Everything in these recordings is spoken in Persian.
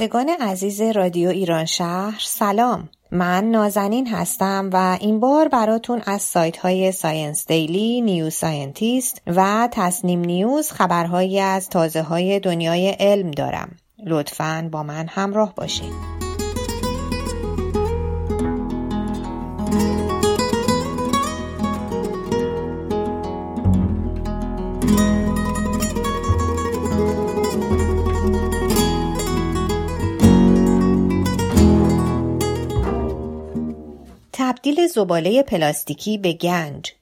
شنوندگان عزیز رادیو ایران شهر سلام من نازنین هستم و این بار براتون از سایت های ScienceDaily، New Scientist و تسنیم News خبرهایی از تازه های دنیای علم دارم. لطفاً با من همراه باشید. تبدیل زباله پلاستیکی به گنج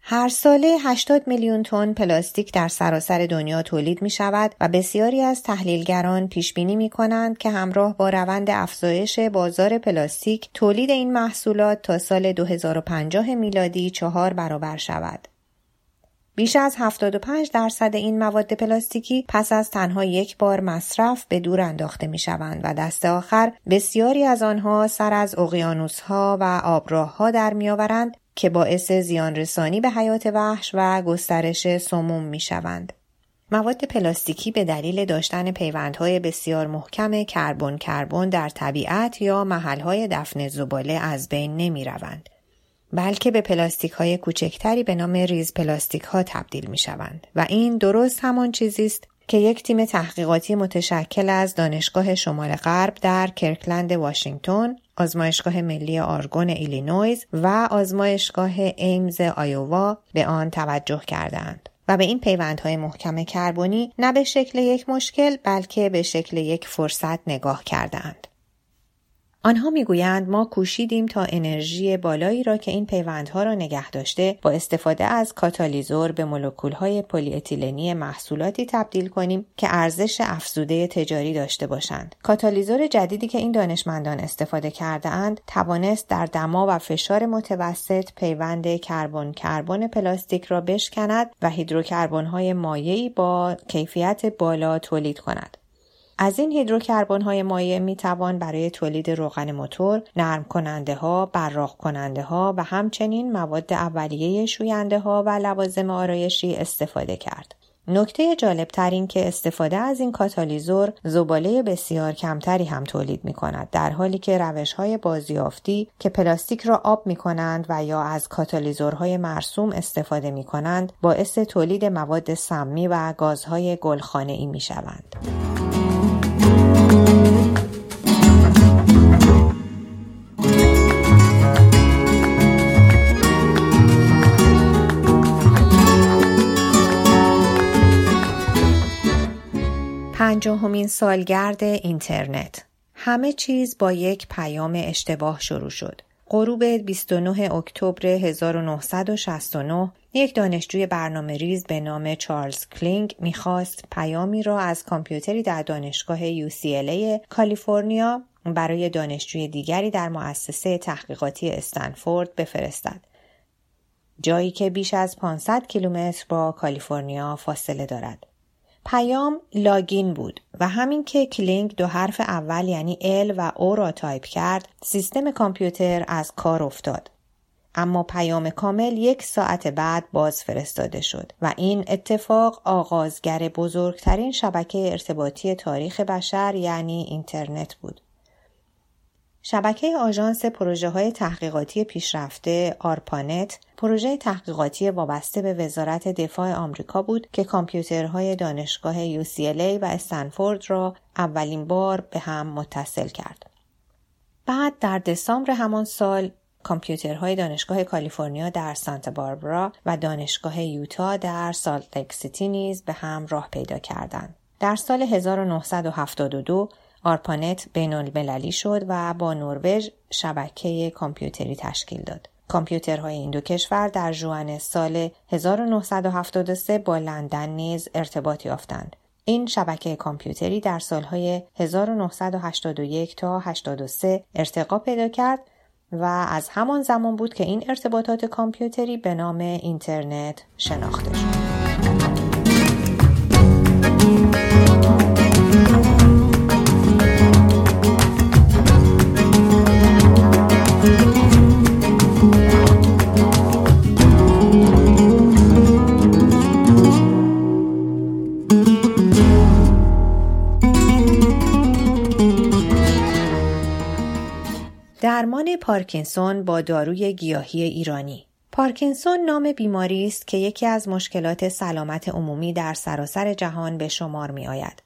هر ساله 80 میلیون تن پلاستیک در سراسر دنیا تولید می شود و بسیاری از تحلیلگران پیش بینی می کنند که همراه با روند افزایش بازار پلاستیک تولید این محصولات تا سال 2050 میلادی چهار برابر شود. بیش از 75 درصد این مواد پلاستیکی پس از تنها یک بار مصرف به دور انداخته می شوند و دست آخر بسیاری از آنها سر از اقیانوس ها و آبراه ها در می آورند که باعث زیان رسانی به حیات وحش و گسترش سموم می شوند. مواد پلاستیکی به دلیل داشتن پیوندهای بسیار محکم کربن کربن در طبیعت یا محلهای دفن زباله از بین نمی روند. بلکه به پلاستیک های کوچکتری به نام ریز پلاستیک ها تبدیل می شوند و این درست همان چیزی است که یک تیم تحقیقاتی متشکل از دانشگاه شمال غرب در کرکلند واشنگتن، آزمایشگاه ملی آرگان ایلینویز و آزمایشگاه ایمز آیووا به آن توجه کردند. و به این پیوندهای محکم کربنی نه به شکل یک مشکل بلکه به شکل یک فرصت نگاه کردند. آنها می‌گویند ما کوشیدیم تا انرژی بالایی را که این پیوندها را نگه داشته با استفاده از کاتالیزور به مولکولهای پلی اتیلنی محصولاتی تبدیل کنیم که ارزش افزوده تجاری داشته باشند. کاتالیزور جدیدی که این دانشمندان استفاده کرده اند توانست در دما و فشار متوسط پیوند کربن کربن پلاستیک را بشکند و هیدروکربن‌های مایعی با کیفیت بالا تولید کند. از این هیدروکربن های مایع می توان برای تولید روغن موتور، نرم کننده ها، براق کننده ها و همچنین مواد اولیه شوینده ها و لوازم آرایشی استفاده کرد. نکته جالب تر این که استفاده از این کاتالیزور زباله بسیار کمتری هم تولید می کند در حالی که روش های بازیافتی که پلاستیک را آب می کنند و یا از کاتالیزورهای مرسوم استفاده می کنند باعث تولید مواد سمی و گازهای گلخانه ای می شوند. پنجاهمین سالگرد اینترنت همه چیز با یک پیام اشتباه شروع شد. غروب 29 اکتبر 1969 یک دانشجوی برنامه ریز به نام چارلز کلینگ می‌خواست پیامی را از کامپیوتری در دانشگاه UCLA کالیفرنیا برای دانشجوی دیگری در مؤسسه تحقیقاتی استنفورد بفرستد. جایی که بیش از 500 کیلومتر با کالیفرنیا فاصله دارد. پیام login بود و همین که کلینگ دو حرف اول یعنی L و O را تایپ کرد سیستم کامپیوتر از کار افتاد. اما پیام کامل یک ساعت بعد باز فرستاده شد و این اتفاق آغازگر بزرگترین شبکه ارتباطی تاریخ بشر یعنی اینترنت بود. شبکه آژانس پروژه های تحقیقاتی پیشرفته آرپانت پروژه تحقیقاتی وابسته به وزارت دفاع آمریکا بود که کامپیوترهای دانشگاه UCLA و استنفورد را اولین بار به هم متصل کرد. بعد در دسامبر همان سال کامپیوترهای دانشگاه کالیفرنیا در سانتا باربرا و دانشگاه یوتا در سالت سیتی نیز به هم راه پیدا کردند. در سال 1972 آرپانت بین المللی شد و با نروژ شبکه کامپیوتری تشکیل داد. کامپیوترهای این دو کشور در ژوئن سال 1973 با لندن نیز ارتباط یافتند. این شبکه کامپیوتری در سالهای 1981 تا 83 ارتقا پیدا کرد و از همان زمان بود که این ارتباطات کامپیوتری به نام اینترنت شناخته شد. پارکینسون با داروی گیاهی ایرانی پارکینسون نام بیماری است که یکی از مشکلات سلامت عمومی در سراسر جهان به شمار می آید.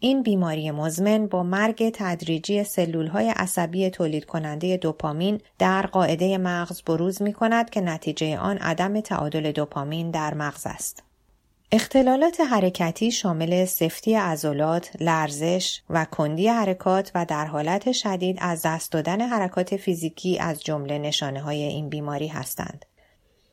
این بیماری مزمن با مرگ تدریجی سلول های عصبی تولید کننده دوپامین در قاعده مغز بروز می کند که نتیجه آن عدم تعادل دوپامین در مغز است. اختلالات حرکتی شامل سفتی عضلات، لرزش و کندی حرکات و در حالت شدید از دست دادن حرکات فیزیکی از جمله نشانه های این بیماری هستند.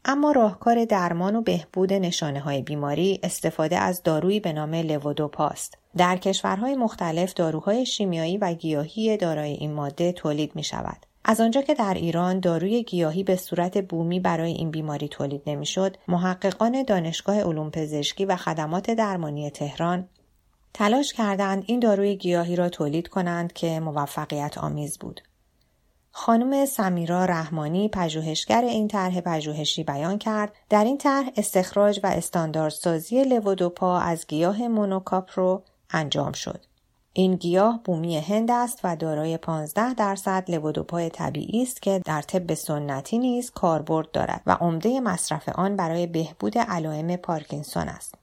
اما راهکار درمان و بهبود نشانه های بیماری استفاده از دارویی به نام لوودوپاست. در کشورهای مختلف داروهای شیمیایی و گیاهی دارای این ماده تولید می شود. از آنجا که در ایران داروی گیاهی به صورت بومی برای این بیماری تولید نمی‌شد، محققان دانشگاه علوم پزشکی و خدمات درمانی تهران تلاش کردند این داروی گیاهی را تولید کنند که موفقیت آمیز بود. خانم سمیرا رحمانی پژوهشگر این طرح پژوهشی بیان کرد در این طرح استخراج و استانداردسازی لوودوپا از گیاه مونوکاپرو انجام شد این گیاه بومی هند است و دارای 15 درصد لوودوپای طبیعی است که در طب سنتی نیز کاربرد دارد و عمده مصرف آن برای بهبود علائم پارکینسون است.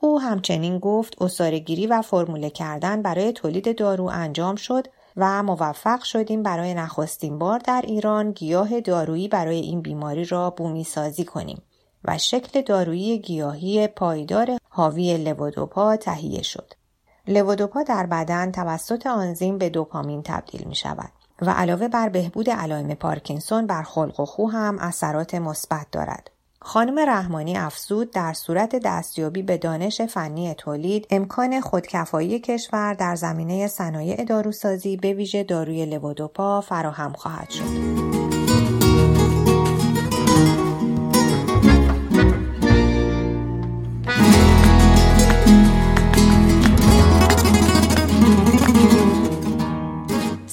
او همچنین گفت اصارگیری و فرموله کردن برای تولید دارو انجام شد و موفق شدیم برای نخستین بار در ایران گیاه دارویی برای این بیماری را بومی سازی کنیم و شکل دارویی گیاهی پایدار حاوی لوودوپا تهیه شد. لوودوپا در بدن توسط آنزیم به دوپامین تبدیل می شود و علاوه بر بهبود علائم پارکینسون بر خلق و خو هم اثرات مثبت دارد. خانم رحمانی افزود در صورت دستیابی به دانش فنی تولید امکان خودکفایی کشور در زمینه صنایع داروسازی به ویژه داروی لوودوپا فراهم خواهد شد.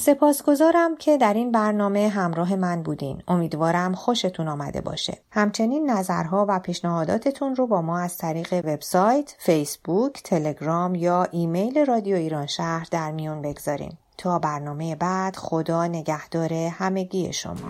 سپاسگزارم که در این برنامه همراه من بودین. امیدوارم خوشتون آمده باشه. همچنین نظرها و پیشنهاداتتون رو با ما از طریق وبسایت، فیسبوک، تلگرام یا ایمیل رادیو ایران شهر در میون بگذارین. تا برنامه بعد خدا نگهدار همگی شما.